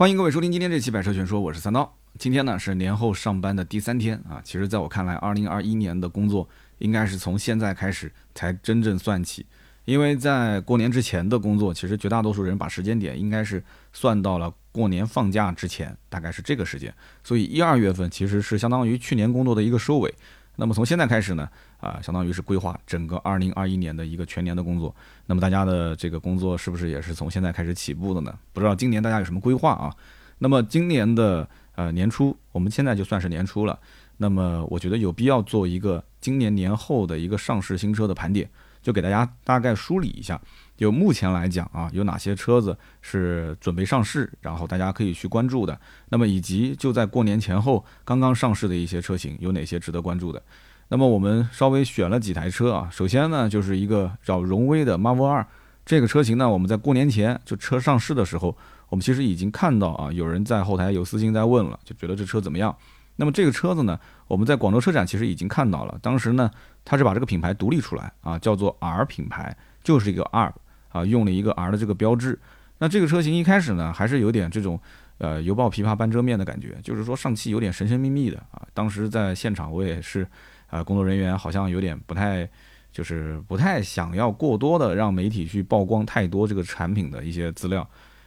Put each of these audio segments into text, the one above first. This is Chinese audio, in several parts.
欢迎各位收听今天这期《百车全说》，我是三刀。今天呢是年后上班的第三天啊。其实，在我看来，二零二一年的工作应该是从现在开始才真正算起，因为在过年之前的工作，其实绝大多数人把时间点应该是算到了过年放假之前，大概是这个时间。所以一二月份其实是相当于去年工作的一个收尾。那么从现在开始呢，啊，相当于是规划整个二零二一年的一个全年的工作。那么大家的这个工作是不是也是从现在开始起步的呢？不知道今年大家有什么规划啊？那么今年的呃年初，我们现在就算是年初了。那么我觉得有必要做一个今年年后的一个上市新车的盘点，就给大家大概梳理一下。就目前来讲啊，有哪些车子是准备上市，然后大家可以去关注的。那么以及就在过年前后刚刚上市的一些车型，有哪些值得关注的？那么我们稍微选了几台车啊。首先呢，就是一个叫荣威的 Marvel 二这个车型呢，我们在过年前就车上市的时候，我们其实已经看到啊，有人在后台有私信在问了，就觉得这车怎么样？那么这个车子呢，我们在广州车展其实已经看到了，当时呢，它是把这个品牌独立出来啊，叫做 R 品牌，就是一个 R。啊，用了一个 R 的这个标志。那这个车型一开始呢，还是有点这种呃犹抱琵琶半遮面的感觉，就是说上汽有点神神秘秘的啊。当时在现场，我也是啊，工作人员好像有点不太，就是不太想要过多的让媒体去曝光太多这个产品的一些资料。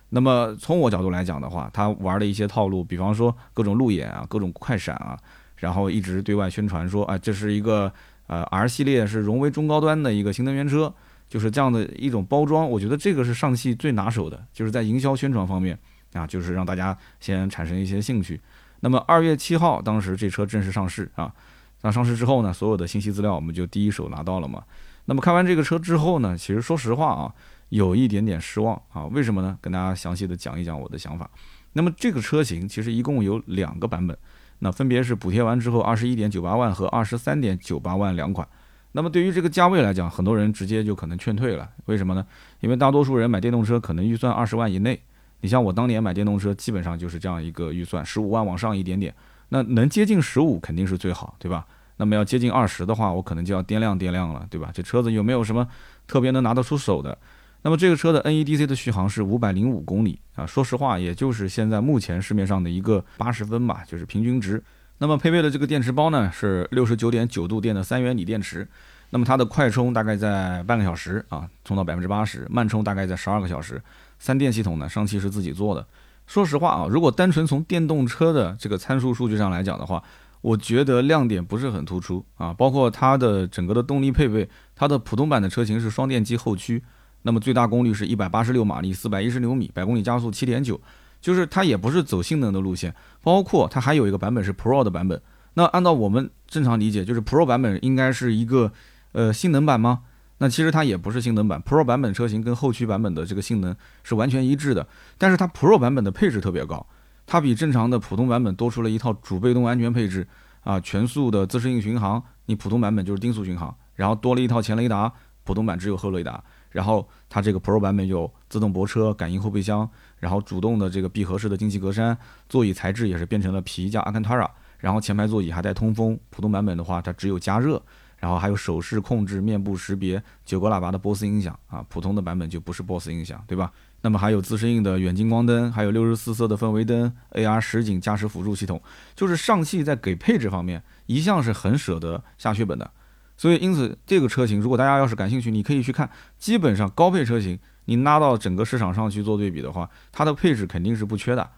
那么从我角度来讲的话，他玩的一些套路，比方说各种路演啊，各种快闪啊，然后一直对外宣传说啊，这是一个呃 R 系列是荣威中高端的一个新能源车。就是这样的一种包装，我觉得这个是上汽最拿手的，就是在营销宣传方面啊，就是让大家先产生一些兴趣。那么二月七号，当时这车正式上市啊，那上市之后呢，所有的信息资料我们就第一手拿到了嘛。那么看完这个车之后呢，其实说实话啊，有一点点失望啊。为什么呢？跟大家详细的讲一讲我的想法。那么这个车型其实一共有两个版本，那分别是补贴完之后二十一点九八万和二十三点九八万两款。那么对于这个价位来讲，很多人直接就可能劝退了。为什么呢？因为大多数人买电动车可能预算二十万以内。你像我当年买电动车，基本上就是这样一个预算，十五万往上一点点。那能接近十五肯定是最好，对吧？那么要接近二十的话，我可能就要掂量掂量了，对吧？这车子有没有什么特别能拿得出手的？那么这个车的 NEDC 的续航是五百零五公里啊，说实话，也就是现在目前市面上的一个八十分吧，就是平均值。那么配备的这个电池包呢，是六十九点九度电的三元锂电池。那么它的快充大概在半个小时啊，充到百分之八十；慢充大概在十二个小时。三电系统呢，上汽是自己做的。说实话啊，如果单纯从电动车的这个参数数据上来讲的话，我觉得亮点不是很突出啊。包括它的整个的动力配备，它的普通版的车型是双电机后驱，那么最大功率是一百八十六马力，四百一十牛米，百公里加速七点九。就是它也不是走性能的路线，包括它还有一个版本是 Pro 的版本。那按照我们正常理解，就是 Pro 版本应该是一个呃性能版吗？那其实它也不是性能版，Pro 版本车型跟后驱版本的这个性能是完全一致的。但是它 Pro 版本的配置特别高，它比正常的普通版本多出了一套主被动安全配置啊，全速的自适应巡航，你普通版本就是定速巡航，然后多了一套前雷达，普通版只有后雷达。然后它这个 Pro 版本有自动泊车、感应后备箱。然后主动的这个闭合式的进气格栅，座椅材质也是变成了皮加阿坎塔拉，然后前排座椅还带通风。普通版本的话，它只有加热，然后还有手势控制、面部识别、九个喇叭的波斯音响啊。普通的版本就不是波斯音响，对吧？那么还有自适应的远近光灯，还有六十四色的氛围灯，AR 实景驾驶辅助系统，就是上汽在给配置方面一向是很舍得下血本的。所以因此这个车型，如果大家要是感兴趣，你可以去看，基本上高配车型。你拉到整个市场上去做对比的话，它的配置肯定是不缺的，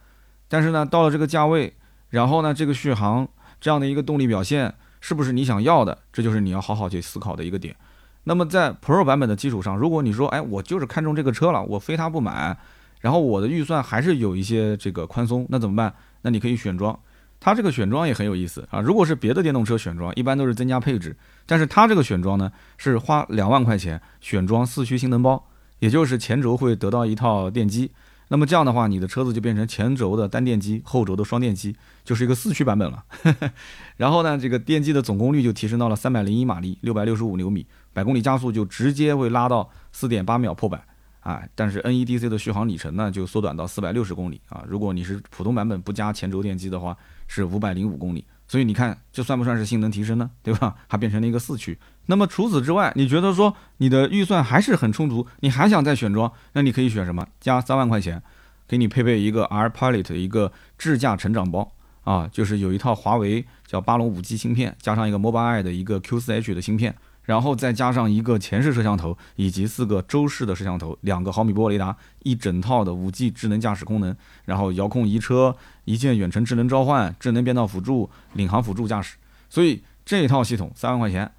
但是呢，到了这个价位，然后呢，这个续航这样的一个动力表现，是不是你想要的？这就是你要好好去思考的一个点。那么在 Pro 版本的基础上，如果你说，哎，我就是看中这个车了，我非它不买，然后我的预算还是有一些这个宽松，那怎么办？那你可以选装，它这个选装也很有意思啊。如果是别的电动车选装，一般都是增加配置，但是它这个选装呢，是花两万块钱选装四驱性能包。也就是前轴会得到一套电机，那么这样的话，你的车子就变成前轴的单电机，后轴的双电机，就是一个四驱版本了。然后呢，这个电机的总功率就提升到了三百零一马力，六百六十五牛米，百公里加速就直接会拉到四点八秒破百啊。但是 NEDC 的续航里程呢，就缩短到四百六十公里啊。如果你是普通版本不加前轴电机的话，是五百零五公里。所以你看，这算不算是性能提升呢？对吧？还变成了一个四驱。那么除此之外，你觉得说你的预算还是很充足，你还想再选装，那你可以选什么？加三万块钱，给你配备一个 R Pilot 的一个智驾成长包啊，就是有一套华为叫八龙五 G 芯片，加上一个 Mobileye 的一个 Q4H 的芯片，然后再加上一个前视摄像头以及四个周视的摄像头，两个毫米波雷达，一整套的五 G 智能驾驶功能，然后遥控移车、一键远程智能召唤、智能变道辅助、领航辅助驾驶，所以这套系统三万块钱，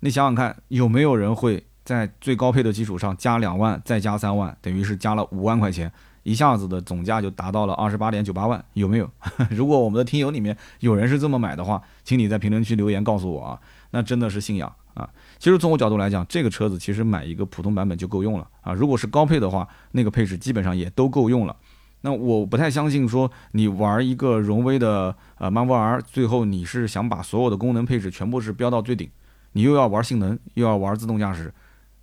你想想看，有没有人会在最高配的基础上加两万，再加三万，等于是加了五万块钱？一下子的总价就达到了二十八点九八万，有没有？如果我们的听友里面有人是这么买的话，请你在评论区留言告诉我啊，那真的是信仰啊！其实从我角度来讲，这个车子其实买一个普通版本就够用了啊。如果是高配的话，那个配置基本上也都够用了。那我不太相信说你玩一个荣威的呃 Marvel R，最后你是想把所有的功能配置全部是飙到最顶，你又要玩性能，又要玩自动驾驶，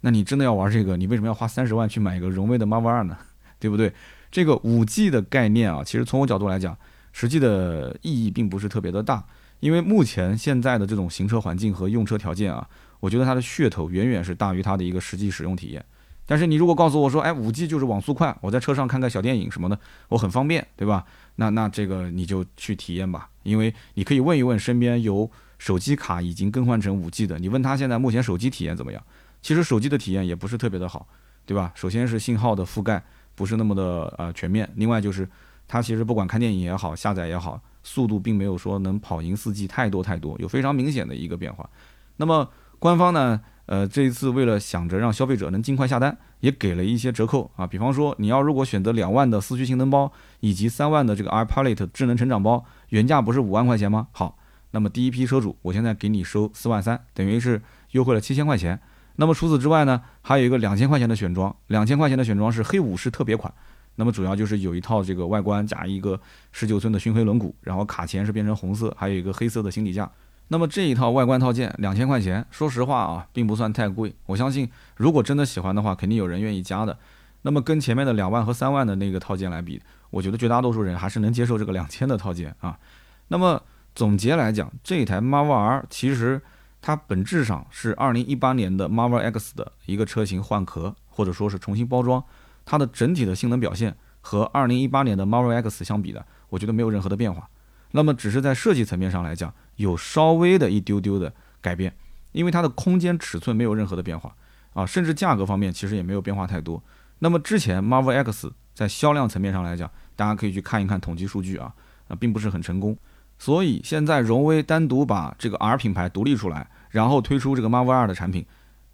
那你真的要玩这个，你为什么要花三十万去买一个荣威的 Marvel R 呢？对不对？这个五 G 的概念啊，其实从我角度来讲，实际的意义并不是特别的大，因为目前现在的这种行车环境和用车条件啊，我觉得它的噱头远远是大于它的一个实际使用体验。但是你如果告诉我说，哎，五 G 就是网速快，我在车上看个小电影什么的，我很方便，对吧？那那这个你就去体验吧，因为你可以问一问身边有手机卡已经更换成五 G 的，你问他现在目前手机体验怎么样？其实手机的体验也不是特别的好，对吧？首先是信号的覆盖。不是那么的呃全面，另外就是它其实不管看电影也好，下载也好，速度并没有说能跑赢四 G 太多太多，有非常明显的一个变化。那么官方呢，呃这一次为了想着让消费者能尽快下单，也给了一些折扣啊，比方说你要如果选择两万的四驱性能包以及三万的这个 iPilot 智能成长包，原价不是五万块钱吗？好，那么第一批车主我现在给你收四万三，等于是优惠了七千块钱。那么除此之外呢，还有一个两千块钱的选装，两千块钱的选装是黑武士特别款。那么主要就是有一套这个外观加一个十九寸的熏黑轮毂，然后卡钳是变成红色，还有一个黑色的行李架。那么这一套外观套件两千块钱，说实话啊，并不算太贵。我相信如果真的喜欢的话，肯定有人愿意加的。那么跟前面的两万和三万的那个套件来比，我觉得绝大多数人还是能接受这个两千的套件啊。那么总结来讲，这台 Marvel R 其实。它本质上是2018年的 Marvel X 的一个车型换壳，或者说是重新包装。它的整体的性能表现和2018年的 Marvel X 相比的，我觉得没有任何的变化。那么只是在设计层面上来讲，有稍微的一丢丢的改变，因为它的空间尺寸没有任何的变化啊，甚至价格方面其实也没有变化太多。那么之前 Marvel X 在销量层面上来讲，大家可以去看一看统计数据啊，啊，并不是很成功。所以现在荣威单独把这个 R 品牌独立出来，然后推出这个 Marvel R 的产品，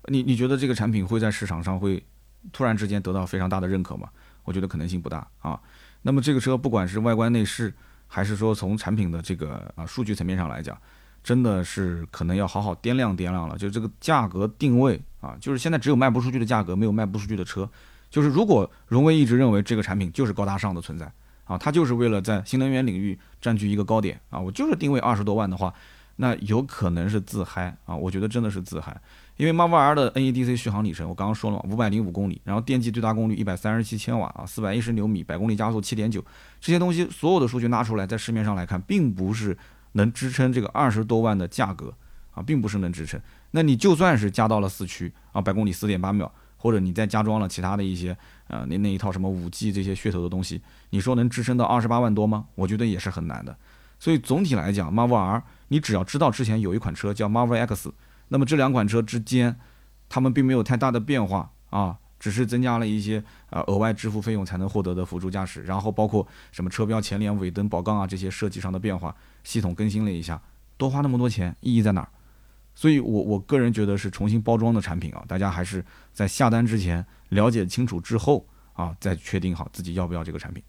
你你觉得这个产品会在市场上会突然之间得到非常大的认可吗？我觉得可能性不大啊。那么这个车不管是外观内饰，还是说从产品的这个啊数据层面上来讲，真的是可能要好好掂量掂量了。就这个价格定位啊，就是现在只有卖不出去的价格，没有卖不出去的车。就是如果荣威一直认为这个产品就是高大上的存在。啊，它就是为了在新能源领域占据一个高点啊！我就是定位二十多万的话，那有可能是自嗨啊！我觉得真的是自嗨，因为 Marvel R 的 NEDC 续航里程我刚刚说了嘛，五百零五公里，然后电机最大功率一百三十七千瓦啊，四百一十牛米，百公里加速七点九，这些东西所有的数据拿出来，在市面上来看，并不是能支撑这个二十多万的价格啊，并不是能支撑。那你就算是加到了四驱啊，百公里四点八秒。或者你再加装了其他的一些，呃，那那一套什么五 G 这些噱头的东西，你说能支撑到二十八万多吗？我觉得也是很难的。所以总体来讲，Marvel R，你只要知道之前有一款车叫 Marvel X，那么这两款车之间，它们并没有太大的变化啊，只是增加了一些呃额外支付费用才能获得的辅助驾驶，然后包括什么车标前脸、尾灯、宝杠啊这些设计上的变化，系统更新了一下，多花那么多钱，意义在哪儿？所以，我我个人觉得是重新包装的产品啊，大家还是在下单之前了解清楚之后啊，再确定好自己要不要这个产品。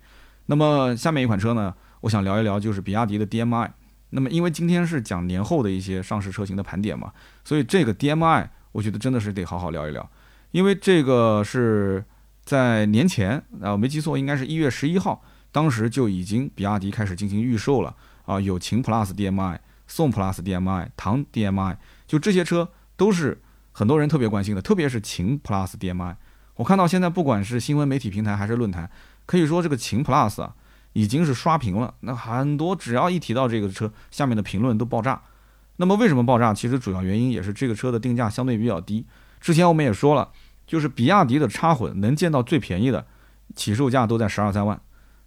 那么下面一款车呢，我想聊一聊就是比亚迪的 DMI。那么因为今天是讲年后的一些上市车型的盘点嘛，所以这个 DMI 我觉得真的是得好好聊一聊，因为这个是在年前啊，我没记错应该是一月十一号，当时就已经比亚迪开始进行预售了啊，有秦 PLUS DMI、宋 PLUS DMI、唐 DMI。就这些车都是很多人特别关心的，特别是秦 Plus DM-i。我看到现在不管是新闻媒体平台还是论坛，可以说这个秦 Plus 啊已经是刷屏了。那很多只要一提到这个车，下面的评论都爆炸。那么为什么爆炸？其实主要原因也是这个车的定价相对比较低。之前我们也说了，就是比亚迪的插混能见到最便宜的，起售价都在十二三万，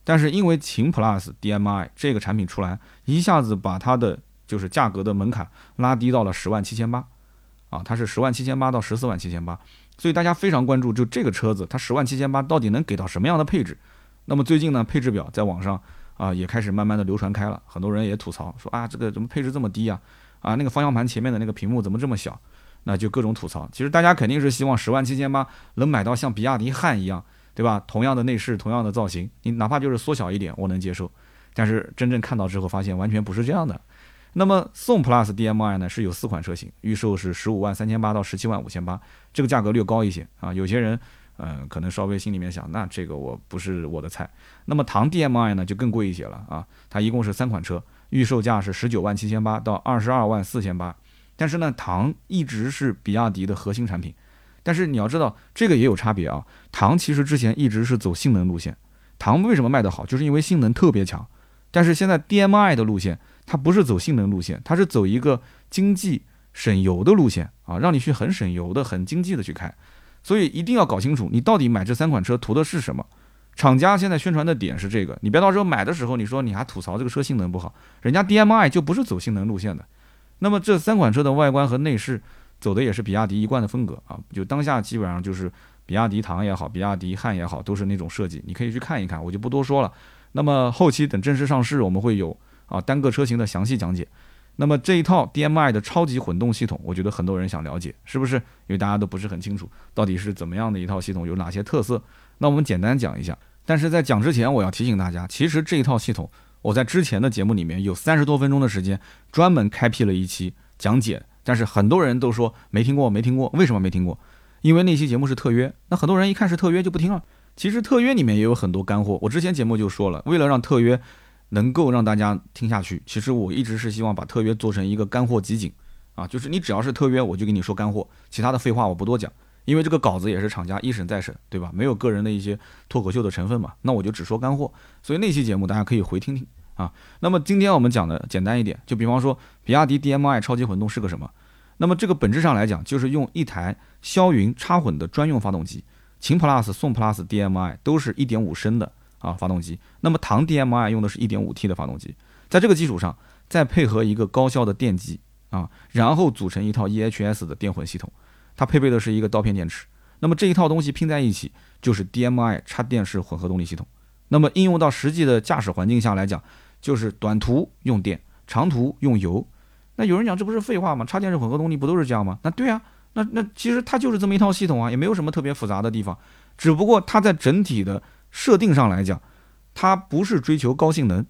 但是因为秦 Plus DM-i 这个产品出来，一下子把它的就是价格的门槛拉低到了十万七千八，啊，它是十万七千八到十四万七千八，所以大家非常关注，就这个车子它十万七千八到底能给到什么样的配置？那么最近呢，配置表在网上啊也开始慢慢的流传开了，很多人也吐槽说啊，这个怎么配置这么低啊？啊，那个方向盘前面的那个屏幕怎么这么小？那就各种吐槽。其实大家肯定是希望十万七千八能买到像比亚迪汉一样，对吧？同样的内饰，同样的造型，你哪怕就是缩小一点，我能接受。但是真正看到之后，发现完全不是这样的。那么宋 Plus DM-i 呢是有四款车型，预售是十五万三千八到十七万五千八，这个价格略高一些啊。有些人，嗯，可能稍微心里面想，那这个我不是我的菜。那么唐 DM-i 呢就更贵一些了啊，它一共是三款车，预售价是十九万七千八到二十二万四千八。但是呢，唐一直是比亚迪的核心产品，但是你要知道这个也有差别啊。唐其实之前一直是走性能路线，唐为什么卖得好，就是因为性能特别强。但是现在 DM-i 的路线，它不是走性能路线，它是走一个经济省油的路线啊，让你去很省油的、很经济的去开。所以一定要搞清楚，你到底买这三款车图的是什么。厂家现在宣传的点是这个，你别到时候买的时候，你说你还吐槽这个车性能不好，人家 DM-i 就不是走性能路线的。那么这三款车的外观和内饰走的也是比亚迪一贯的风格啊，就当下基本上就是比亚迪唐也好，比亚迪汉也好，都是那种设计，你可以去看一看，我就不多说了。那么后期等正式上市，我们会有啊单个车型的详细讲解。那么这一套 DM-i 的超级混动系统，我觉得很多人想了解，是不是？因为大家都不是很清楚到底是怎么样的一套系统，有哪些特色。那我们简单讲一下。但是在讲之前，我要提醒大家，其实这一套系统。我在之前的节目里面有三十多分钟的时间，专门开辟了一期讲解，但是很多人都说没听过，没听过，为什么没听过？因为那期节目是特约，那很多人一看是特约就不听了。其实特约里面也有很多干货，我之前节目就说了，为了让特约能够让大家听下去，其实我一直是希望把特约做成一个干货集锦啊，就是你只要是特约，我就给你说干货，其他的废话我不多讲，因为这个稿子也是厂家一审再审，对吧？没有个人的一些脱口秀的成分嘛，那我就只说干货。所以那期节目大家可以回听听。啊，那么今天我们讲的简单一点，就比方说比亚迪 DM-i 超级混动是个什么？那么这个本质上来讲，就是用一台霄云插混的专用发动机。秦 Plus、宋 Plus DM-i 都是一点五升的啊发动机，那么唐 DM-i 用的是一点五 T 的发动机，在这个基础上再配合一个高效的电机啊，然后组成一套 EHS 的电混系统，它配备的是一个刀片电池。那么这一套东西拼在一起，就是 DM-i 插电式混合动力系统。那么应用到实际的驾驶环境下来讲，就是短途用电，长途用油。那有人讲这不是废话吗？插电式混合动力不都是这样吗？那对啊，那那其实它就是这么一套系统啊，也没有什么特别复杂的地方。只不过它在整体的设定上来讲，它不是追求高性能。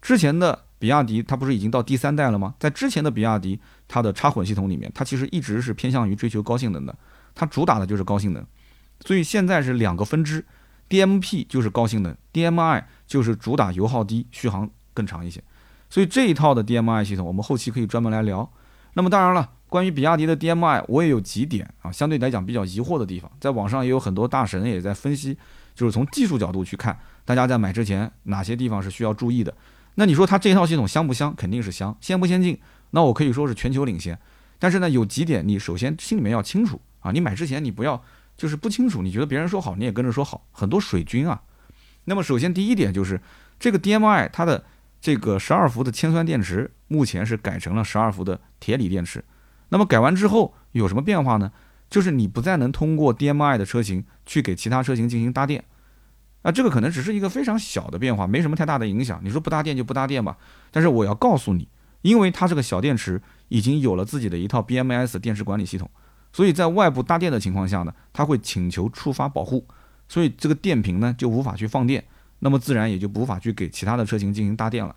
之前的比亚迪它不是已经到第三代了吗？在之前的比亚迪它的插混系统里面，它其实一直是偏向于追求高性能的，它主打的就是高性能。所以现在是两个分支，DMP 就是高性能，DMI 就是主打油耗低，续航。更长一些，所以这一套的 DM-i 系统，我们后期可以专门来聊。那么当然了，关于比亚迪的 DM-i，我也有几点啊，相对来讲比较疑惑的地方，在网上也有很多大神也在分析，就是从技术角度去看，大家在买之前哪些地方是需要注意的。那你说它这套系统香不香？肯定是香，先不先进？那我可以说是全球领先。但是呢，有几点你首先心里面要清楚啊，你买之前你不要就是不清楚，你觉得别人说好你也跟着说好，很多水军啊。那么首先第一点就是这个 DM-i 它的这个十二伏的铅酸电池目前是改成了十二伏的铁锂电池，那么改完之后有什么变化呢？就是你不再能通过 DM-i 的车型去给其他车型进行搭电，啊，这个可能只是一个非常小的变化，没什么太大的影响。你说不搭电就不搭电吧，但是我要告诉你，因为它这个小电池已经有了自己的一套 BMS 电池管理系统，所以在外部搭电的情况下呢，它会请求触发保护，所以这个电瓶呢就无法去放电。那么自然也就无法去给其他的车型进行搭电了。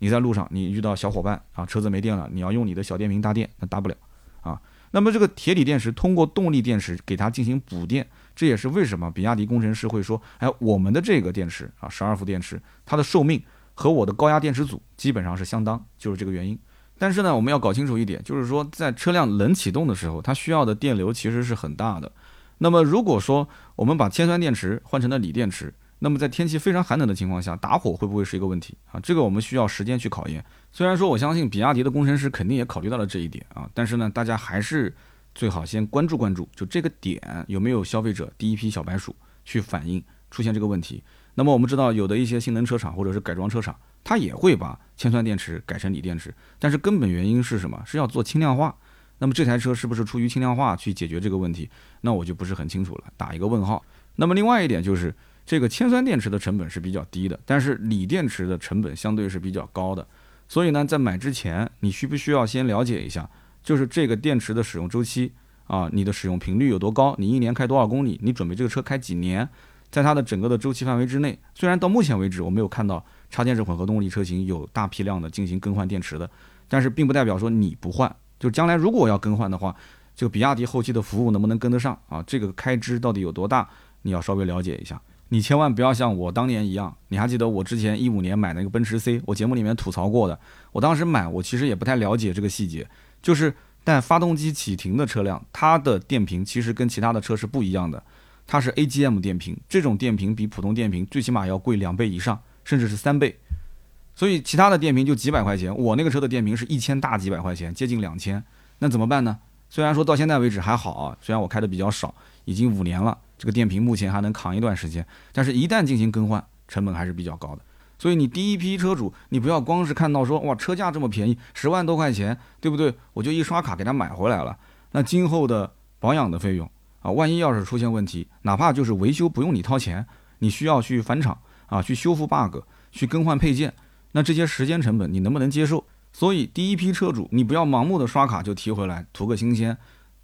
你在路上，你遇到小伙伴啊，车子没电了，你要用你的小电瓶搭电，那搭不了啊。那么这个铁锂电池通过动力电池给它进行补电，这也是为什么比亚迪工程师会说，哎，我们的这个电池啊，十二伏电池，它的寿命和我的高压电池组基本上是相当，就是这个原因。但是呢，我们要搞清楚一点，就是说在车辆冷启动的时候，它需要的电流其实是很大的。那么如果说我们把铅酸电池换成了锂电池，那么在天气非常寒冷的情况下，打火会不会是一个问题啊？这个我们需要时间去考验。虽然说我相信比亚迪的工程师肯定也考虑到了这一点啊，但是呢，大家还是最好先关注关注，就这个点有没有消费者第一批小白鼠去反映出现这个问题。那么我们知道，有的一些性能车厂或者是改装车厂，它也会把铅酸电池改成锂电池，但是根本原因是什么？是要做轻量化。那么这台车是不是出于轻量化去解决这个问题？那我就不是很清楚了，打一个问号。那么另外一点就是，这个铅酸电池的成本是比较低的，但是锂电池的成本相对是比较高的。所以呢，在买之前，你需不需要先了解一下，就是这个电池的使用周期啊，你的使用频率有多高？你一年开多少公里？你准备这个车开几年？在它的整个的周期范围之内，虽然到目前为止我没有看到插电式混合动力车型有大批量的进行更换电池的，但是并不代表说你不换。就将来如果我要更换的话，这个比亚迪后期的服务能不能跟得上啊？这个开支到底有多大？你要稍微了解一下。你千万不要像我当年一样，你还记得我之前一五年买那个奔驰 C，我节目里面吐槽过的。我当时买，我其实也不太了解这个细节，就是带发动机启停的车辆，它的电瓶其实跟其他的车是不一样的。它是 AGM 电瓶，这种电瓶比普通电瓶最起码要贵两倍以上，甚至是三倍。所以其他的电瓶就几百块钱，我那个车的电瓶是一千大几百块钱，接近两千。那怎么办呢？虽然说到现在为止还好啊，虽然我开的比较少，已经五年了，这个电瓶目前还能扛一段时间，但是一旦进行更换，成本还是比较高的。所以你第一批车主，你不要光是看到说哇车价这么便宜，十万多块钱，对不对？我就一刷卡给他买回来了。那今后的保养的费用。啊，万一要是出现问题，哪怕就是维修不用你掏钱，你需要去返厂啊，去修复 bug，去更换配件，那这些时间成本你能不能接受？所以第一批车主，你不要盲目的刷卡就提回来图个新鲜，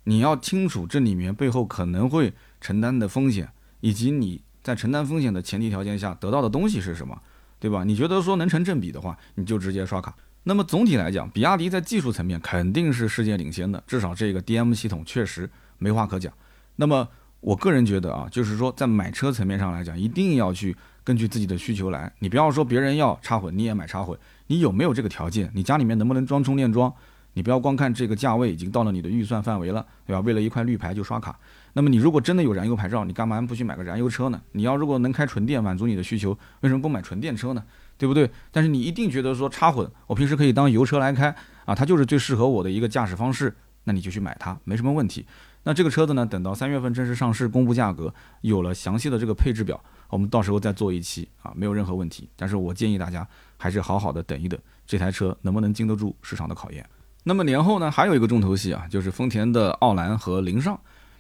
你要清楚这里面背后可能会承担的风险，以及你在承担风险的前提条件下得到的东西是什么，对吧？你觉得说能成正比的话，你就直接刷卡。那么总体来讲，比亚迪在技术层面肯定是世界领先的，至少这个 DM 系统确实没话可讲。那么，我个人觉得啊，就是说，在买车层面上来讲，一定要去根据自己的需求来。你不要说别人要插混，你也买插混，你有没有这个条件？你家里面能不能装充电桩？你不要光看这个价位已经到了你的预算范围了，对吧？为了一块绿牌就刷卡。那么你如果真的有燃油牌照，你干嘛不去买个燃油车呢？你要如果能开纯电，满足你的需求，为什么不买纯电车呢？对不对？但是你一定觉得说插混，我平时可以当油车来开啊，它就是最适合我的一个驾驶方式，那你就去买它，没什么问题。那这个车子呢？等到三月份正式上市公布价格，有了详细的这个配置表，我们到时候再做一期啊，没有任何问题。但是我建议大家还是好好的等一等，这台车能不能经得住市场的考验。那么年后呢，还有一个重头戏啊，就是丰田的奥兰和凌尚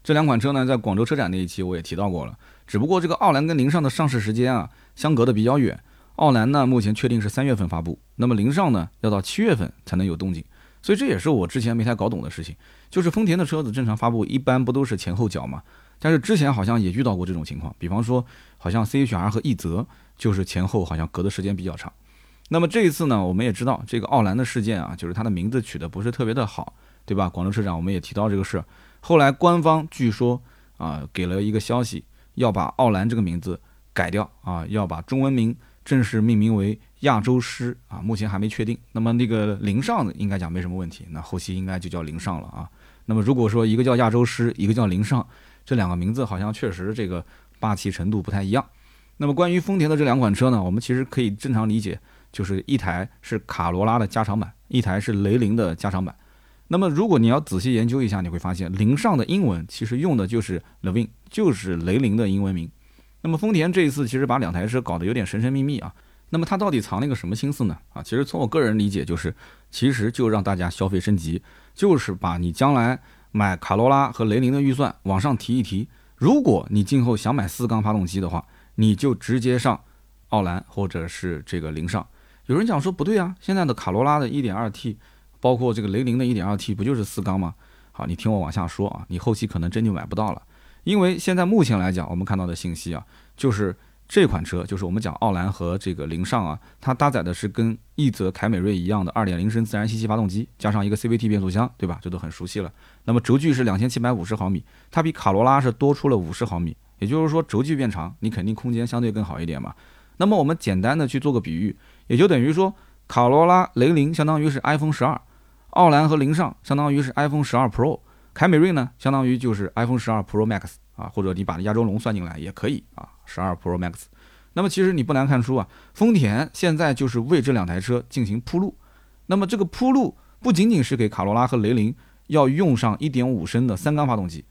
这两款车呢，在广州车展那一期我也提到过了。只不过这个奥兰跟凌尚的上市时间啊，相隔的比较远。奥兰呢，目前确定是三月份发布，那么凌尚呢，要到七月份才能有动静。所以这也是我之前没太搞懂的事情。就是丰田的车子正常发布一般不都是前后脚吗？但是之前好像也遇到过这种情况，比方说好像 CHR 和奕泽就是前后好像隔的时间比较长。那么这一次呢，我们也知道这个奥兰的事件啊，就是它的名字取得不是特别的好，对吧？广州车展我们也提到这个事。后来官方据说啊给了一个消息，要把奥兰这个名字改掉啊，要把中文名正式命名为亚洲狮啊，目前还没确定。那么那个凌尚应该讲没什么问题，那后期应该就叫凌上了啊。那么如果说一个叫亚洲狮，一个叫凌尚，这两个名字好像确实这个霸气程度不太一样。那么关于丰田的这两款车呢，我们其实可以正常理解，就是一台是卡罗拉的加长版，一台是雷凌的加长版。那么如果你要仔细研究一下，你会发现凌尚的英文其实用的就是 Levin，就是雷凌的英文名。那么丰田这一次其实把两台车搞得有点神神秘秘啊。那么它到底藏了一个什么心思呢？啊，其实从我个人理解就是，其实就让大家消费升级。就是把你将来买卡罗拉和雷凌的预算往上提一提。如果你今后想买四缸发动机的话，你就直接上奥兰或者是这个凌尚。有人讲说不对啊，现在的卡罗拉的 1.2T，包括这个雷凌的 1.2T，不就是四缸吗？好，你听我往下说啊，你后期可能真就买不到了，因为现在目前来讲，我们看到的信息啊，就是。这款车就是我们讲奥兰和这个凌尚啊，它搭载的是跟奕泽凯美瑞一样的2.0升自然吸气发动机，加上一个 CVT 变速箱，对吧？这都很熟悉了。那么轴距是2750毫米，它比卡罗拉是多出了50毫米，也就是说轴距变长，你肯定空间相对更好一点嘛。那么我们简单的去做个比喻，也就等于说卡罗拉、雷凌相当于是 iPhone 十二奥兰和凌尚相当于是 iPhone 12 Pro，凯美瑞呢相当于就是 iPhone 12 Pro Max 啊，或者你把亚洲龙算进来也可以啊。十二 Pro Max，那么其实你不难看出啊，丰田现在就是为这两台车进行铺路。那么这个铺路不仅仅是给卡罗拉和雷凌要用上1.5升的三缸发动机，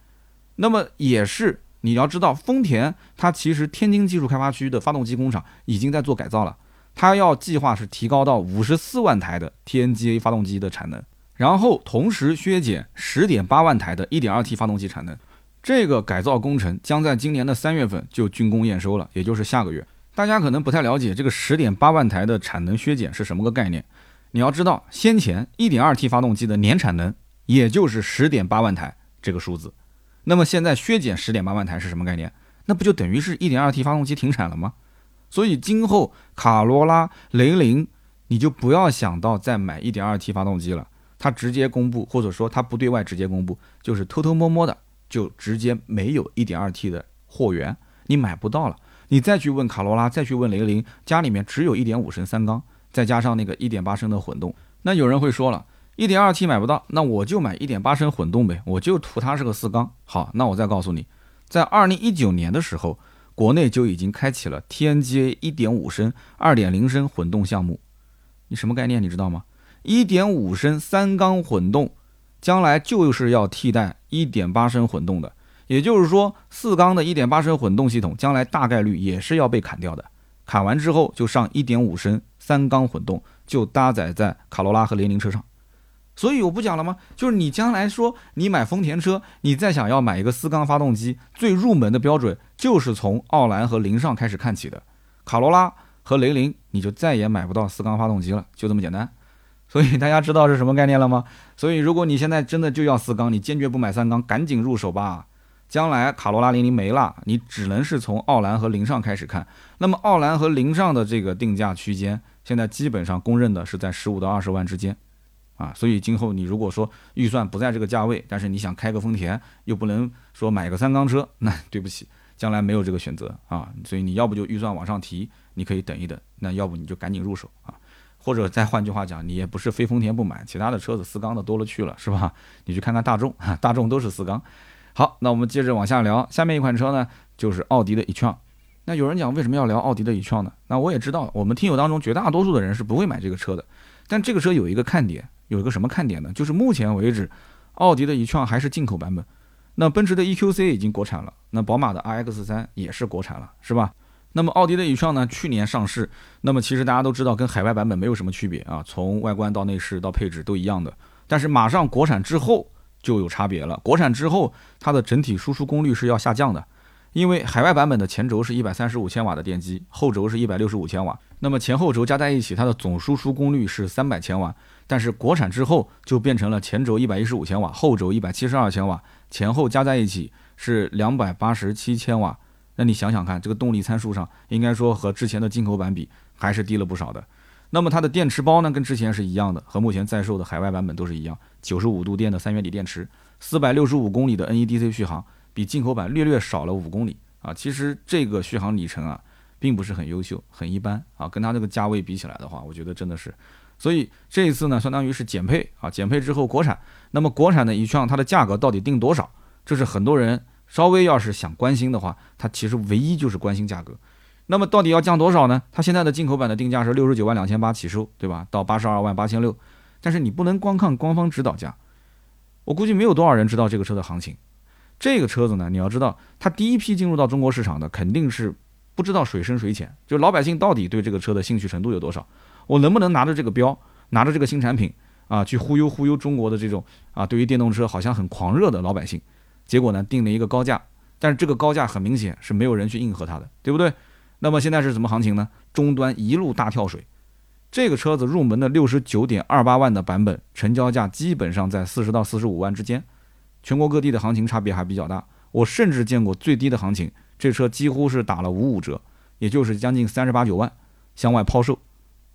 那么也是你要知道，丰田它其实天津技术开发区的发动机工厂已经在做改造了，它要计划是提高到五十四万台的 TNGA 发动机的产能，然后同时削减十点八万台的 1.2T 发动机产能。这个改造工程将在今年的三月份就竣工验收了，也就是下个月。大家可能不太了解这个十点八万台的产能削减是什么个概念。你要知道，先前 1.2T 发动机的年产能也就是十点八万台这个数字，那么现在削减十点八万台是什么概念？那不就等于是一点二 T 发动机停产了吗？所以今后卡罗拉、雷凌，你就不要想到再买一点二 T 发动机了，它直接公布，或者说它不对外直接公布，就是偷偷摸摸的。就直接没有一点二 T 的货源，你买不到了。你再去问卡罗拉，再去问雷凌，家里面只有一点五升三缸，再加上那个一点八升的混动。那有人会说了，一点二 T 买不到，那我就买一点八升混动呗，我就图它是个四缸。好，那我再告诉你，在二零一九年的时候，国内就已经开启了 TNGA 一点五升、二点零升混动项目。你什么概念？你知道吗？一点五升三缸混动。将来就是要替代1.8升混动的，也就是说，四缸的1.8升混动系统将来大概率也是要被砍掉的。砍完之后就上1.5升三缸混动，就搭载在卡罗拉和雷凌车上。所以我不讲了吗？就是你将来说你买丰田车，你再想要买一个四缸发动机，最入门的标准就是从奥兰和凌尚开始看起的。卡罗拉和雷凌你就再也买不到四缸发动机了，就这么简单。所以大家知道是什么概念了吗？所以如果你现在真的就要四缸，你坚决不买三缸，赶紧入手吧。将来卡罗拉、零零没了，你只能是从奥兰和凌尚开始看。那么奥兰和凌尚的这个定价区间，现在基本上公认的是在十五到二十万之间，啊，所以今后你如果说预算不在这个价位，但是你想开个丰田，又不能说买个三缸车，那 对不起，将来没有这个选择啊。所以你要不就预算往上提，你可以等一等；那要不你就赶紧入手啊。或者再换句话讲，你也不是非丰田不买，其他的车子四缸的多了去了，是吧？你去看看大众，大众都是四缸。好，那我们接着往下聊，下面一款车呢，就是奥迪的 e-tron。那有人讲为什么要聊奥迪的 e-tron 呢？那我也知道，我们听友当中绝大多数的人是不会买这个车的。但这个车有一个看点，有一个什么看点呢？就是目前为止，奥迪的 e-tron 还是进口版本。那奔驰的 EQC 已经国产了，那宝马的 RX3 也是国产了，是吧？那么奥迪的 e-tron 呢？去年上市，那么其实大家都知道，跟海外版本没有什么区别啊，从外观到内饰到配置都一样的。但是马上国产之后就有差别了，国产之后它的整体输出功率是要下降的，因为海外版本的前轴是一百三十五千瓦的电机，后轴是一百六十五千瓦，那么前后轴加在一起，它的总输出功率是三百千瓦。但是国产之后就变成了前轴一百一十五千瓦，后轴一百七十二千瓦，前后加在一起是两百八十七千瓦。那你想想看，这个动力参数上，应该说和之前的进口版比还是低了不少的。那么它的电池包呢，跟之前是一样的，和目前在售的海外版本都是一样，九十五度电的三元锂电池，四百六十五公里的 NEDC 续航，比进口版略略少了五公里啊。其实这个续航里程啊，并不是很优秀，很一般啊。跟它这个价位比起来的话，我觉得真的是。所以这一次呢，相当于是减配啊，减配之后国产。那么国产的 e-tron 它的价格到底定多少？这是很多人。稍微要是想关心的话，它其实唯一就是关心价格。那么到底要降多少呢？它现在的进口版的定价是六十九万两千八起售，对吧？到八十二万八千六。但是你不能光看官方指导价，我估计没有多少人知道这个车的行情。这个车子呢，你要知道，它第一批进入到中国市场的肯定是不知道水深水浅，就老百姓到底对这个车的兴趣程度有多少？我能不能拿着这个标，拿着这个新产品啊，去忽悠忽悠中国的这种啊，对于电动车好像很狂热的老百姓？结果呢，定了一个高价，但是这个高价很明显是没有人去应和它的，对不对？那么现在是什么行情呢？终端一路大跳水，这个车子入门的六十九点二八万的版本，成交价基本上在四十到四十五万之间，全国各地的行情差别还比较大。我甚至见过最低的行情，这车几乎是打了五五折，也就是将近三十八九万向外抛售，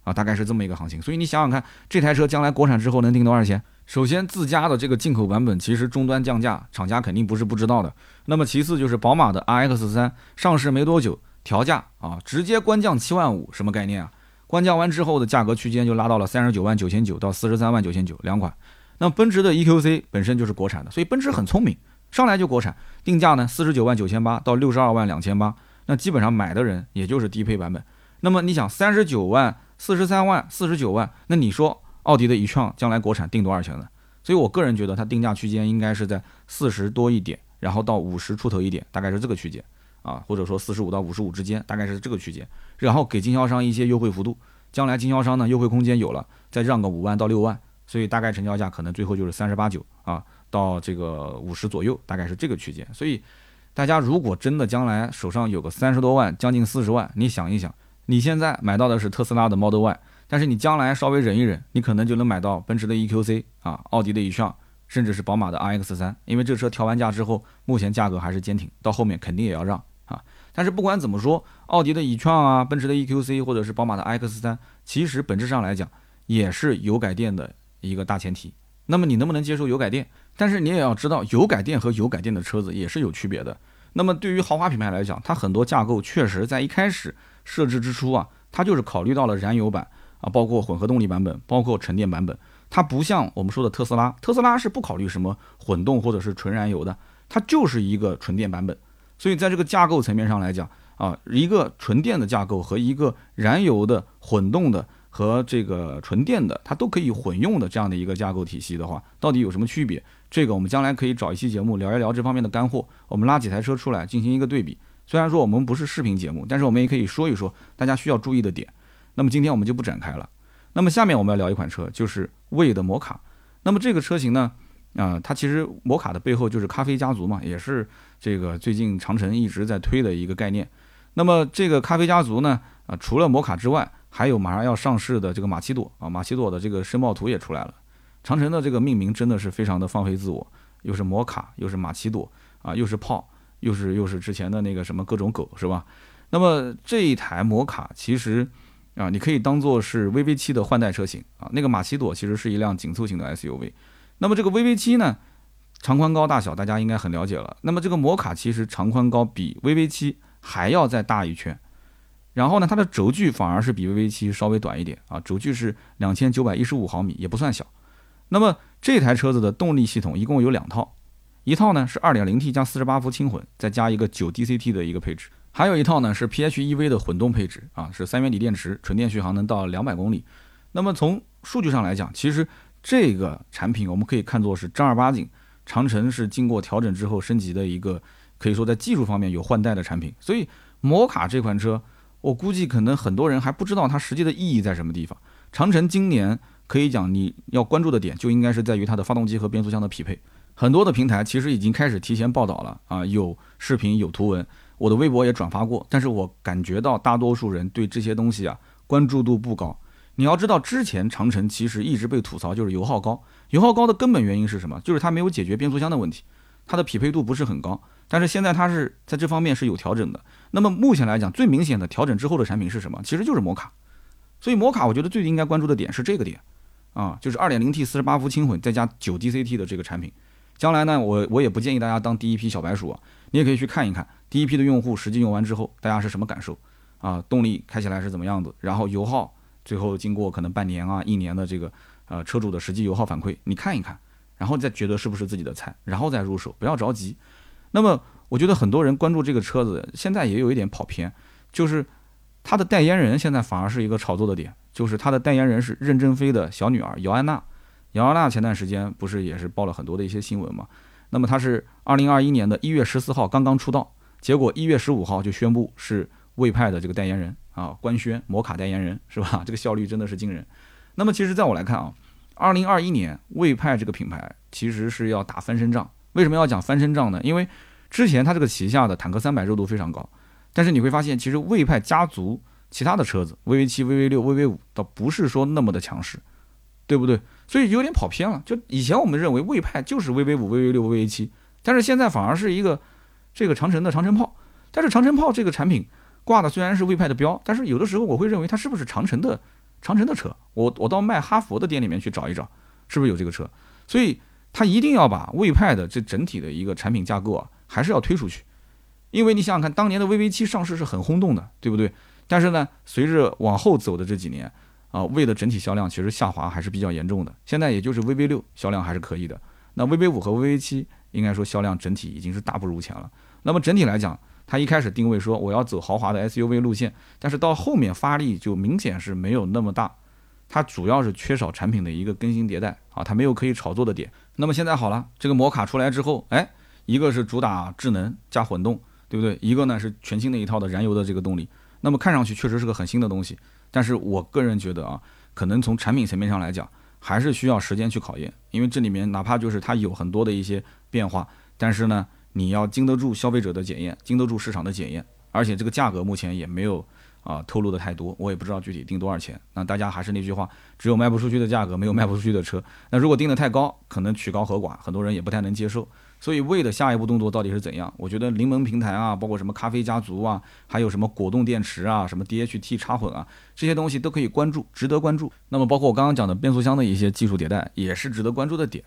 啊，大概是这么一个行情。所以你想想看，这台车将来国产之后能定多少钱？首先，自家的这个进口版本其实终端降价，厂家肯定不是不知道的。那么其次就是宝马的 RX 三上市没多久，调价啊，直接官降七万五，什么概念啊？官降完之后的价格区间就拉到了三十九万九千九到四十三万九千九两款。那奔驰的 EQC 本身就是国产的，所以奔驰很聪明，上来就国产，定价呢四十九万九千八到六十二万两千八，那基本上买的人也就是低配版本。那么你想，三十九万、四十三万、四十九万，那你说？奥迪的 e-tron 将来国产定多少钱呢？所以我个人觉得它定价区间应该是在四十多一点，然后到五十出头一点，大概是这个区间啊，或者说四十五到五十五之间，大概是这个区间，然后给经销商一些优惠幅度，将来经销商呢优惠空间有了，再让个五万到六万，所以大概成交价可能最后就是三十八九啊到这个五十左右，大概是这个区间。所以大家如果真的将来手上有个三十多万，将近四十万，你想一想，你现在买到的是特斯拉的 Model Y，但是你将来稍微忍一忍，你可能就能买到奔驰的 EQC 啊，奥迪的 e-tron。甚至是宝马的 RX 三，因为这车调完价之后，目前价格还是坚挺，到后面肯定也要让啊。但是不管怎么说，奥迪的 e-tron 啊，奔驰的 EQC 或者是宝马的 X 三，其实本质上来讲也是油改电的一个大前提。那么你能不能接受油改电？但是你也要知道，油改电和油改电的车子也是有区别的。那么对于豪华品牌来讲，它很多架构确实在一开始设置之初啊，它就是考虑到了燃油版啊，包括混合动力版本，包括纯电版本。它不像我们说的特斯拉，特斯拉是不考虑什么混动或者是纯燃油的，它就是一个纯电版本。所以在这个架构层面上来讲啊，一个纯电的架构和一个燃油的混动的和这个纯电的，它都可以混用的这样的一个架构体系的话，到底有什么区别？这个我们将来可以找一期节目聊一聊这方面的干货。我们拉几台车出来进行一个对比。虽然说我们不是视频节目，但是我们也可以说一说大家需要注意的点。那么今天我们就不展开了。那么下面我们要聊一款车，就是魏的摩卡。那么这个车型呢，啊，它其实摩卡的背后就是咖啡家族嘛，也是这个最近长城一直在推的一个概念。那么这个咖啡家族呢，啊，除了摩卡之外，还有马上要上市的这个马奇朵啊，马奇朵的这个申报图也出来了。长城的这个命名真的是非常的放飞自我，又是摩卡，又是马奇朵啊，又是炮，又是又是之前的那个什么各种狗，是吧？那么这一台摩卡其实。啊，你可以当做是 VV 七的换代车型啊。那个马奇朵其实是一辆紧凑型的 SUV，那么这个 VV 七呢，长宽高大小大家应该很了解了。那么这个摩卡其实长宽高比 VV 七还要再大一圈，然后呢，它的轴距反而是比 VV 七稍微短一点啊，轴距是两千九百一十五毫米，也不算小。那么这台车子的动力系统一共有两套，一套呢是 2.0T 加48伏轻混，再加一个 9DCT 的一个配置。还有一套呢是 PHEV 的混动配置啊，是三元锂电池，纯电续航能到两百公里。那么从数据上来讲，其实这个产品我们可以看作是正儿八经长城是经过调整之后升级的一个，可以说在技术方面有换代的产品。所以摩卡这款车，我估计可能很多人还不知道它实际的意义在什么地方。长城今年可以讲你要关注的点就应该是在于它的发动机和变速箱的匹配。很多的平台其实已经开始提前报道了啊，有视频有图文。我的微博也转发过，但是我感觉到大多数人对这些东西啊关注度不高。你要知道，之前长城其实一直被吐槽就是油耗高，油耗高的根本原因是什么？就是它没有解决变速箱的问题，它的匹配度不是很高。但是现在它是在这方面是有调整的。那么目前来讲，最明显的调整之后的产品是什么？其实就是摩卡。所以摩卡，我觉得最应该关注的点是这个点啊，就是 2.0T 48伏轻混再加 9DCT 的这个产品。将来呢，我我也不建议大家当第一批小白鼠啊，你也可以去看一看。第一批的用户实际用完之后，大家是什么感受啊？动力开起来是怎么样子？然后油耗，最后经过可能半年啊、一年的这个呃车主的实际油耗反馈，你看一看，然后再觉得是不是自己的菜，然后再入手，不要着急。那么我觉得很多人关注这个车子，现在也有一点跑偏，就是它的代言人现在反而是一个炒作的点，就是它的代言人是任正非的小女儿姚安娜。姚安娜前段时间不是也是报了很多的一些新闻嘛？那么她是二零二一年的一月十四号刚刚出道。结果一月十五号就宣布是魏派的这个代言人啊，官宣摩卡代言人是吧？这个效率真的是惊人。那么其实在我来看啊，二零二一年魏派这个品牌其实是要打翻身仗。为什么要讲翻身仗呢？因为之前它这个旗下的坦克三百热度非常高，但是你会发现其实魏派家族其他的车子 VV 七、VV 六、VV 五倒不是说那么的强势，对不对？所以有点跑偏了。就以前我们认为魏派就是 VV 五、VV 六、VV 七，但是现在反而是一个。这个长城的长城炮，但是长城炮这个产品挂的虽然是魏派的标，但是有的时候我会认为它是不是长城的长城的车？我我到卖哈佛的店里面去找一找，是不是有这个车？所以它一定要把魏派的这整体的一个产品架构啊，还是要推出去。因为你想想看，当年的 VV 七上市是很轰动的，对不对？但是呢，随着往后走的这几年啊，魏的整体销量其实下滑还是比较严重的。现在也就是 VV 六销量还是可以的，那 VV 五和 VV 七应该说销量整体已经是大不如前了。那么整体来讲，它一开始定位说我要走豪华的 SUV 路线，但是到后面发力就明显是没有那么大，它主要是缺少产品的一个更新迭代啊，它没有可以炒作的点。那么现在好了，这个摩卡出来之后，哎，一个是主打智能加混动，对不对？一个呢是全新的一套的燃油的这个动力。那么看上去确实是个很新的东西，但是我个人觉得啊，可能从产品层面上来讲，还是需要时间去考验，因为这里面哪怕就是它有很多的一些变化，但是呢，你要经得住消费者的检验，经得住市场的检验，而且这个价格目前也没有。啊，透露的太多，我也不知道具体定多少钱。那大家还是那句话，只有卖不出去的价格，没有卖不出去的车。那如果定的太高，可能曲高和寡，很多人也不太能接受。所以，为的下一步动作到底是怎样？我觉得柠檬平台啊，包括什么咖啡家族啊，还有什么果冻电池啊，什么 DHT 插混啊，这些东西都可以关注，值得关注。那么，包括我刚刚讲的变速箱的一些技术迭代，也是值得关注的点。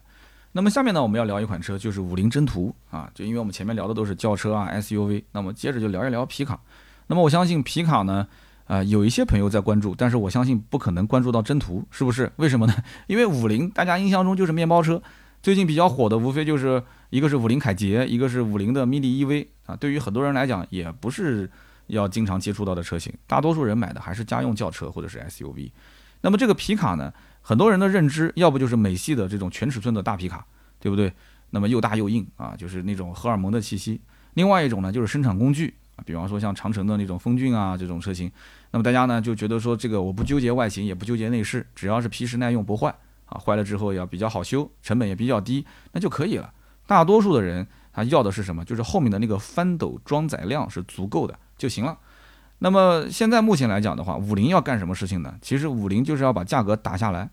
那么下面呢，我们要聊一款车，就是五菱征途啊，就因为我们前面聊的都是轿车啊 SUV，那么接着就聊一聊皮卡。那么我相信皮卡呢。啊，有一些朋友在关注，但是我相信不可能关注到征途，是不是？为什么呢？因为五菱大家印象中就是面包车，最近比较火的无非就是一个是五菱凯捷，一个是五菱的 mini EV 啊。对于很多人来讲，也不是要经常接触到的车型，大多数人买的还是家用轿车或者是 SUV。那么这个皮卡呢，很多人的认知要不就是美系的这种全尺寸的大皮卡，对不对？那么又大又硬啊，就是那种荷尔蒙的气息。另外一种呢，就是生产工具。啊，比方说像长城的那种风骏啊这种车型，那么大家呢就觉得说这个我不纠结外形，也不纠结内饰，只要是皮实耐用不坏啊，坏了之后要比较好修，成本也比较低，那就可以了。大多数的人他要的是什么？就是后面的那个翻斗装载量是足够的就行了。那么现在目前来讲的话，五菱要干什么事情呢？其实五菱就是要把价格打下来。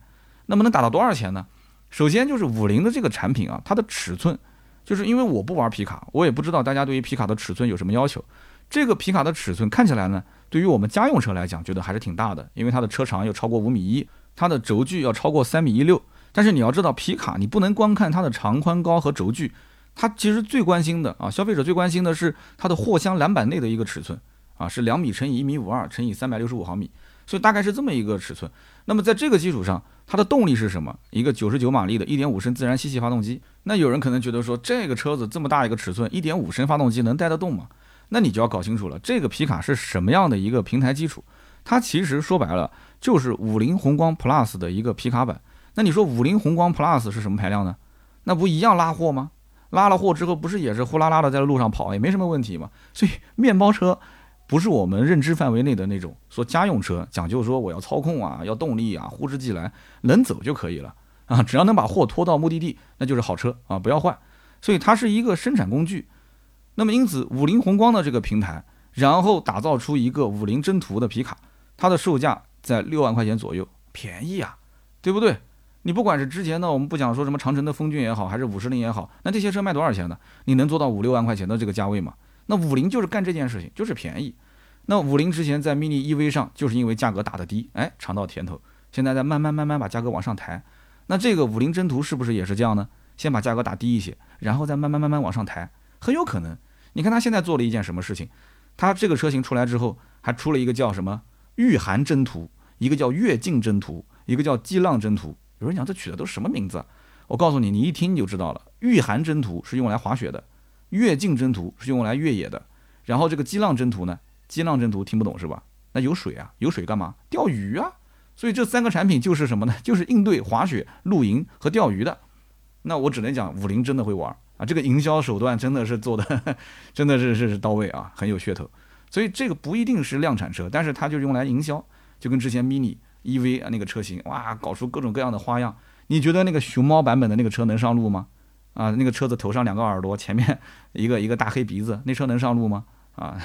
那么能打到多少钱呢？首先就是五菱的这个产品啊，它的尺寸，就是因为我不玩皮卡，我也不知道大家对于皮卡的尺寸有什么要求。这个皮卡的尺寸看起来呢，对于我们家用车来讲，觉得还是挺大的，因为它的车长又超过五米一，它的轴距要超过三米一六。但是你要知道，皮卡你不能光看它的长宽高和轴距，它其实最关心的啊，消费者最关心的是它的货箱栏板内的一个尺寸啊，是两米乘以一米五二乘以三百六十五毫米，所以大概是这么一个尺寸。那么在这个基础上，它的动力是什么？一个九十九马力的一点五升自然吸气发动机。那有人可能觉得说，这个车子这么大一个尺寸，一点五升发动机能带得动吗？那你就要搞清楚了，这个皮卡是什么样的一个平台基础？它其实说白了就是五菱宏光 Plus 的一个皮卡版。那你说五菱宏光 Plus 是什么排量呢？那不一样拉货吗？拉了货之后不是也是呼啦啦的在路上跑，也没什么问题嘛。所以面包车不是我们认知范围内的那种说家用车，讲究说我要操控啊，要动力啊，呼之即来，能走就可以了啊，只要能把货拖到目的地，那就是好车啊，不要换。所以它是一个生产工具。那么因此，五菱宏光的这个平台，然后打造出一个五菱征途的皮卡，它的售价在六万块钱左右，便宜啊，对不对？你不管是之前呢，我们不讲说什么长城的风骏也好，还是五十铃也好，那这些车卖多少钱呢？你能做到五六万块钱的这个价位吗？那五菱就是干这件事情，就是便宜。那五菱之前在 mini EV 上，就是因为价格打得低，哎，尝到甜头，现在在慢慢慢慢把价格往上抬。那这个五菱征途是不是也是这样呢？先把价格打低一些，然后再慢慢慢慢往上抬。很有可能，你看他现在做了一件什么事情？他这个车型出来之后，还出了一个叫什么“御寒征途”，一个叫“越境征途”，一个叫“激浪征途”。有人讲这取的都是什么名字？我告诉你，你一听你就知道了。御寒征途是用来滑雪的，越境征途是用来越野的。然后这个激浪征途呢？激浪征途听不懂是吧？那有水啊，有水干嘛？钓鱼啊。所以这三个产品就是什么呢？就是应对滑雪、露营和钓鱼的。那我只能讲，五菱真的会玩。啊，这个营销手段真的是做的，真的是是是到位啊，很有噱头。所以这个不一定是量产车，但是它就用来营销，就跟之前 mini EV 那个车型，哇，搞出各种各样的花样。你觉得那个熊猫版本的那个车能上路吗？啊，那个车子头上两个耳朵，前面一个一个大黑鼻子，那车能上路吗？啊，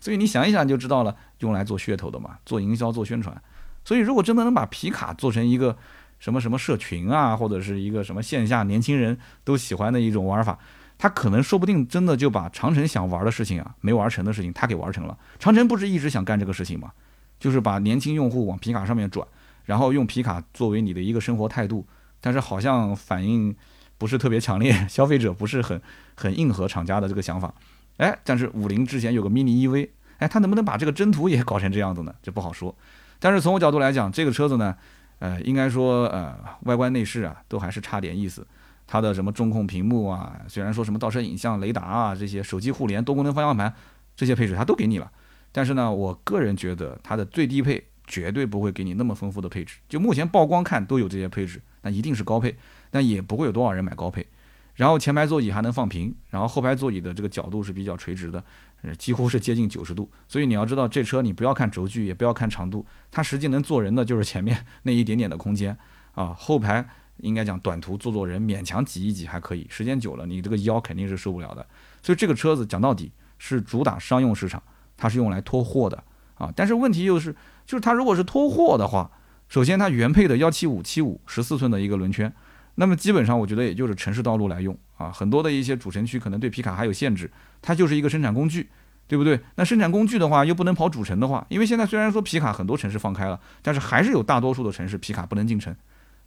所以你想一想就知道了，用来做噱头的嘛，做营销做宣传。所以如果真的能把皮卡做成一个。什么什么社群啊，或者是一个什么线下年轻人都喜欢的一种玩法，他可能说不定真的就把长城想玩的事情啊，没玩成的事情，他给玩成了。长城不是一直想干这个事情吗？就是把年轻用户往皮卡上面转，然后用皮卡作为你的一个生活态度。但是好像反应不是特别强烈，消费者不是很很应和厂家的这个想法。哎，但是五菱之前有个 mini EV，哎，他能不能把这个征途也搞成这样子呢？这不好说。但是从我角度来讲，这个车子呢。呃，应该说，呃，外观内饰啊，都还是差点意思。它的什么中控屏幕啊，虽然说什么倒车影像、雷达啊这些，手机互联、多功能方向盘这些配置它都给你了，但是呢，我个人觉得它的最低配绝对不会给你那么丰富的配置。就目前曝光看都有这些配置，那一定是高配，但也不会有多少人买高配。然后前排座椅还能放平，然后后排座椅的这个角度是比较垂直的，呃，几乎是接近九十度。所以你要知道，这车你不要看轴距，也不要看长度，它实际能坐人的就是前面那一点点的空间啊。后排应该讲短途坐坐人，勉强挤一挤还可以，时间久了你这个腰肯定是受不了的。所以这个车子讲到底是主打商用市场，它是用来拖货的啊。但是问题又是，就是它如果是拖货的话，首先它原配的幺七五七五十四寸的一个轮圈。那么基本上，我觉得也就是城市道路来用啊，很多的一些主城区可能对皮卡还有限制，它就是一个生产工具，对不对？那生产工具的话，又不能跑主城的话，因为现在虽然说皮卡很多城市放开了，但是还是有大多数的城市皮卡不能进城。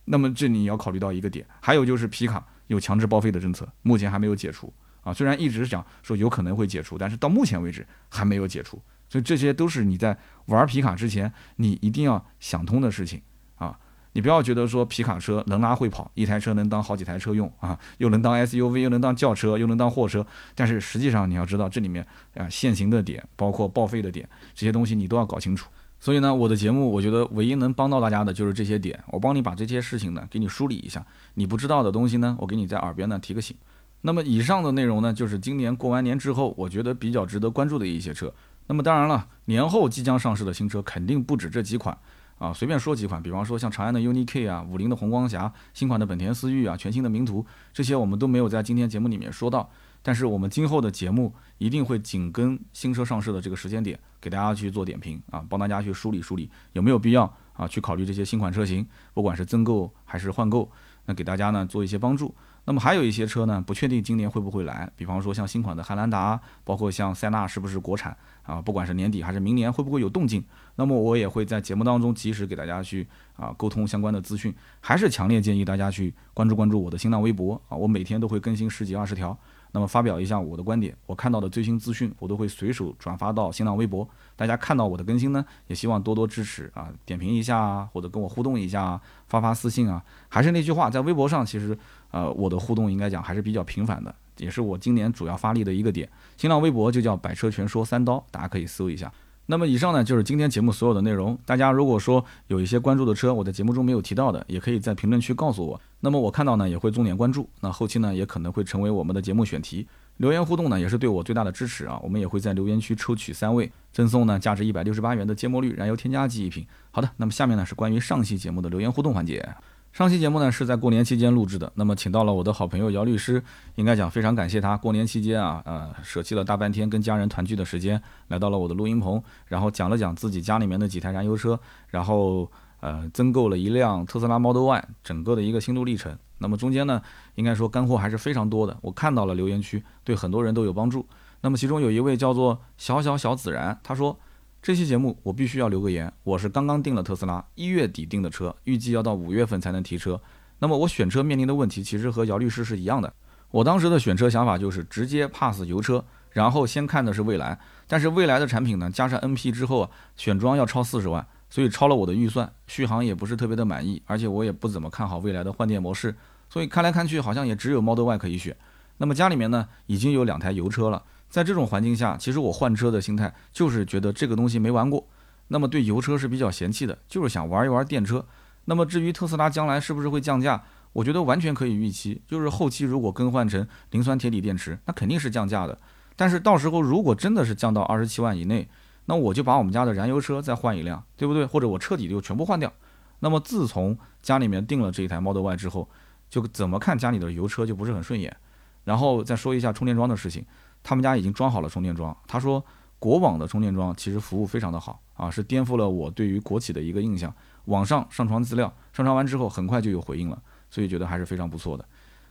那么这你要考虑到一个点，还有就是皮卡有强制报废的政策，目前还没有解除啊。虽然一直讲说有可能会解除，但是到目前为止还没有解除，所以这些都是你在玩皮卡之前你一定要想通的事情啊。你不要觉得说皮卡车能拉会跑，一台车能当好几台车用啊，又能当 SUV，又能当轿车，又能当货车。但是实际上你要知道这里面啊限行的点，包括报废的点，这些东西你都要搞清楚。所以呢，我的节目我觉得唯一能帮到大家的就是这些点，我帮你把这些事情呢给你梳理一下。你不知道的东西呢，我给你在耳边呢提个醒。那么以上的内容呢，就是今年过完年之后，我觉得比较值得关注的一些车。那么当然了，年后即将上市的新车肯定不止这几款。啊，随便说几款，比方说像长安的 UNI K 啊，五菱的宏光侠，新款的本田思域啊，全新的名图，这些我们都没有在今天节目里面说到。但是我们今后的节目一定会紧跟新车上市的这个时间点，给大家去做点评啊，帮大家去梳理梳理有没有必要啊去考虑这些新款车型，不管是增购还是换购，那给大家呢做一些帮助。那么还有一些车呢，不确定今年会不会来，比方说像新款的汉兰达，包括像塞纳是不是国产啊？不管是年底还是明年，会不会有动静？那么我也会在节目当中及时给大家去啊沟通相关的资讯。还是强烈建议大家去关注关注我的新浪微博啊，我每天都会更新十几二十条。那么发表一下我的观点，我看到的最新资讯，我都会随手转发到新浪微博。大家看到我的更新呢，也希望多多支持啊，点评一下啊，或者跟我互动一下啊，发发私信啊。还是那句话，在微博上其实呃我的互动应该讲还是比较频繁的，也是我今年主要发力的一个点。新浪微博就叫百车全说三刀，大家可以搜一下。那么以上呢就是今天节目所有的内容。大家如果说有一些关注的车，我在节目中没有提到的，也可以在评论区告诉我。那么我看到呢也会重点关注。那后期呢也可能会成为我们的节目选题。留言互动呢也是对我最大的支持啊。我们也会在留言区抽取三位，赠送呢价值一百六十八元的芥末绿燃油添加剂一瓶。好的，那么下面呢是关于上期节目的留言互动环节。上期节目呢是在过年期间录制的，那么请到了我的好朋友姚律师，应该讲非常感谢他过年期间啊，呃，舍弃了大半天跟家人团聚的时间，来到了我的录音棚，然后讲了讲自己家里面的几台燃油车，然后呃增购了一辆特斯拉 Model Y，整个的一个心路历程。那么中间呢，应该说干货还是非常多的，我看到了留言区，对很多人都有帮助。那么其中有一位叫做小小小子然，他说。这期节目我必须要留个言，我是刚刚订了特斯拉，一月底订的车，预计要到五月份才能提车。那么我选车面临的问题其实和姚律师是一样的。我当时的选车想法就是直接 pass 油车，然后先看的是蔚来。但是蔚来的产品呢，加上 NP 之后啊，选装要超四十万，所以超了我的预算，续航也不是特别的满意，而且我也不怎么看好蔚来的换电模式。所以看来看去好像也只有 Model Y 可以选。那么家里面呢已经有两台油车了。在这种环境下，其实我换车的心态就是觉得这个东西没玩过，那么对油车是比较嫌弃的，就是想玩一玩电车。那么至于特斯拉将来是不是会降价，我觉得完全可以预期，就是后期如果更换成磷酸铁锂电池，那肯定是降价的。但是到时候如果真的是降到二十七万以内，那我就把我们家的燃油车再换一辆，对不对？或者我彻底就全部换掉。那么自从家里面订了这一台 Model Y 之后，就怎么看家里的油车就不是很顺眼。然后再说一下充电桩的事情。他们家已经装好了充电桩。他说，国网的充电桩其实服务非常的好啊，是颠覆了我对于国企的一个印象。网上上传资料，上传完之后很快就有回应了，所以觉得还是非常不错的。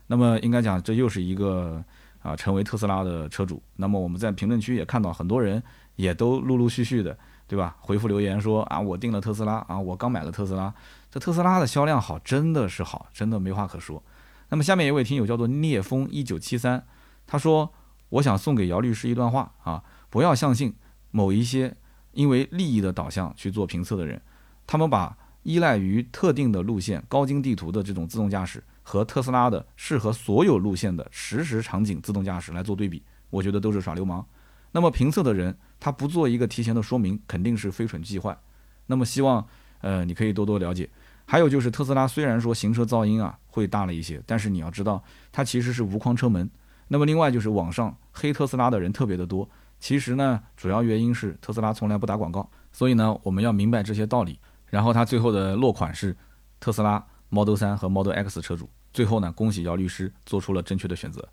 那么应该讲，这又是一个啊成为特斯拉的车主。那么我们在评论区也看到很多人也都陆陆续续的，对吧？回复留言说啊，我订了特斯拉啊，我刚买了特斯拉。这特斯拉的销量好，真的是好，真的没话可说。那么下面一位听友叫做聂风一九七三，他说。我想送给姚律师一段话啊，不要相信某一些因为利益的导向去做评测的人，他们把依赖于特定的路线高精地图的这种自动驾驶和特斯拉的适合所有路线的实时场景自动驾驶来做对比，我觉得都是耍流氓。那么评测的人他不做一个提前的说明，肯定是非蠢即坏。那么希望呃你可以多多了解。还有就是特斯拉虽然说行车噪音啊会大了一些，但是你要知道它其实是无框车门。那么另外就是网上黑特斯拉的人特别的多，其实呢主要原因是特斯拉从来不打广告，所以呢我们要明白这些道理。然后它最后的落款是特斯拉 Model 3和 Model X 车主。最后呢，恭喜姚律师做出了正确的选择。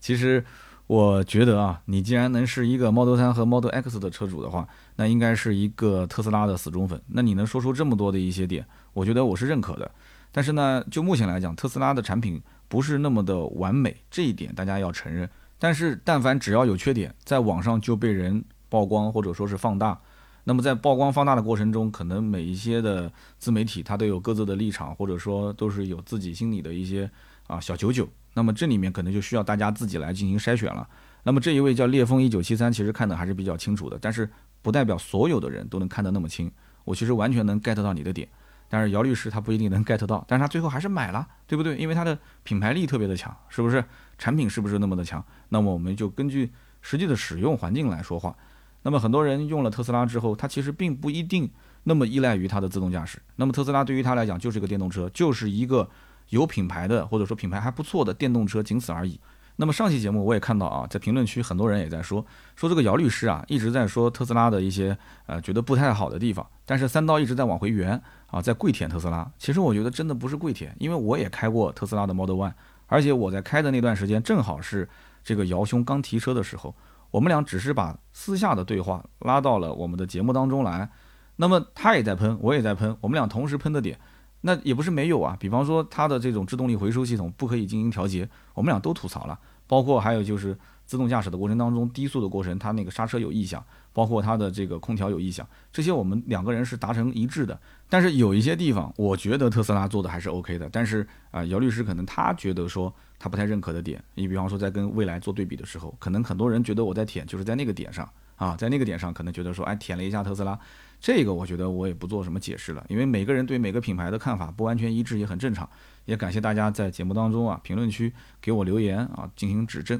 其实我觉得啊，你既然能是一个 Model 3和 Model X 的车主的话，那应该是一个特斯拉的死忠粉。那你能说出这么多的一些点，我觉得我是认可的。但是呢，就目前来讲，特斯拉的产品不是那么的完美，这一点大家要承认。但是但凡只要有缺点，在网上就被人曝光或者说是放大。那么在曝光放大的过程中，可能每一些的自媒体它都有各自的立场，或者说都是有自己心里的一些啊小九九。那么这里面可能就需要大家自己来进行筛选了。那么这一位叫烈风一九七三，其实看的还是比较清楚的，但是不代表所有的人都能看得那么清。我其实完全能 get 到你的点，但是姚律师他不一定能 get 到，但是他最后还是买了，对不对？因为他的品牌力特别的强，是不是？产品是不是那么的强？那么我们就根据实际的使用环境来说话。那么很多人用了特斯拉之后，他其实并不一定那么依赖于它的自动驾驶。那么特斯拉对于他来讲就是一个电动车，就是一个有品牌的或者说品牌还不错的电动车，仅此而已。那么上期节目我也看到啊，在评论区很多人也在说，说这个姚律师啊一直在说特斯拉的一些呃觉得不太好的地方，但是三刀一直在往回圆啊，在跪舔特斯拉。其实我觉得真的不是跪舔，因为我也开过特斯拉的 Model One，而且我在开的那段时间正好是这个姚兄刚提车的时候。我们俩只是把私下的对话拉到了我们的节目当中来，那么他也在喷，我也在喷，我们俩同时喷的点，那也不是没有啊。比方说他的这种制动力回收系统不可以进行调节，我们俩都吐槽了。包括还有就是自动驾驶的过程当中，低速的过程，它那个刹车有异响，包括它的这个空调有异响，这些我们两个人是达成一致的。但是有一些地方，我觉得特斯拉做的还是 OK 的。但是啊，姚律师可能他觉得说。他不太认可的点，你比方说在跟未来做对比的时候，可能很多人觉得我在舔，就是在那个点上啊，在那个点上可能觉得说，哎，舔了一下特斯拉，这个我觉得我也不做什么解释了，因为每个人对每个品牌的看法不完全一致也很正常，也感谢大家在节目当中啊评论区给我留言啊进行指正。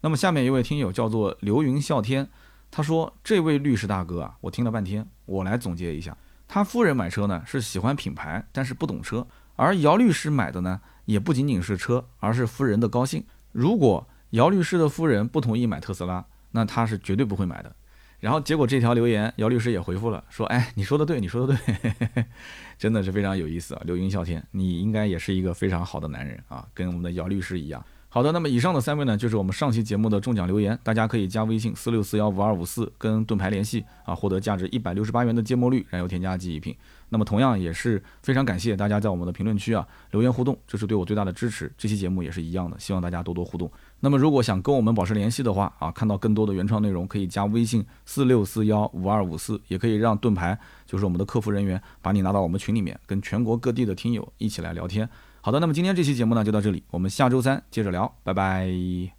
那么下面一位听友叫做流云笑天，他说这位律师大哥啊，我听了半天，我来总结一下，他夫人买车呢是喜欢品牌，但是不懂车，而姚律师买的呢。也不仅仅是车，而是夫人的高兴。如果姚律师的夫人不同意买特斯拉，那他是绝对不会买的。然后结果这条留言，姚律师也回复了，说：“哎，你说的对，你说的对，真的是非常有意思啊。”流云笑天，你应该也是一个非常好的男人啊，跟我们的姚律师一样。好的，那么以上的三位呢，就是我们上期节目的中奖留言，大家可以加微信四六四幺五二五四跟盾牌联系啊，获得价值一百六十八元的芥末绿燃油添加剂一瓶。那么同样也是非常感谢大家在我们的评论区啊留言互动，这是对我最大的支持。这期节目也是一样的，希望大家多多互动。那么如果想跟我们保持联系的话啊，看到更多的原创内容，可以加微信四六四幺五二五四，也可以让盾牌就是我们的客服人员把你拉到我们群里面，跟全国各地的听友一起来聊天。好的，那么今天这期节目呢就到这里，我们下周三接着聊，拜拜。